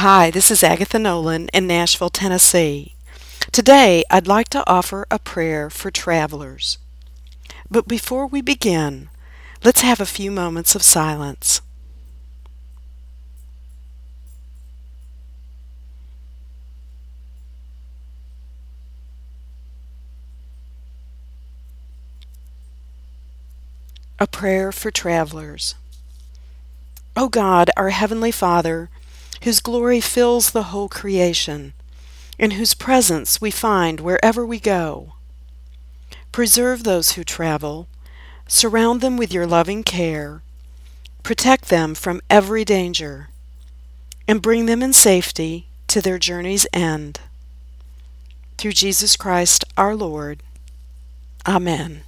Hi, this is Agatha Nolan in Nashville, Tennessee. Today, I'd like to offer a prayer for travelers. But before we begin, let's have a few moments of silence. A prayer for travelers. O God, our Heavenly Father, whose glory fills the whole creation, in whose presence we find wherever we go. Preserve those who travel, surround them with your loving care, protect them from every danger, and bring them in safety to their journey's end. Through Jesus Christ our Lord. Amen.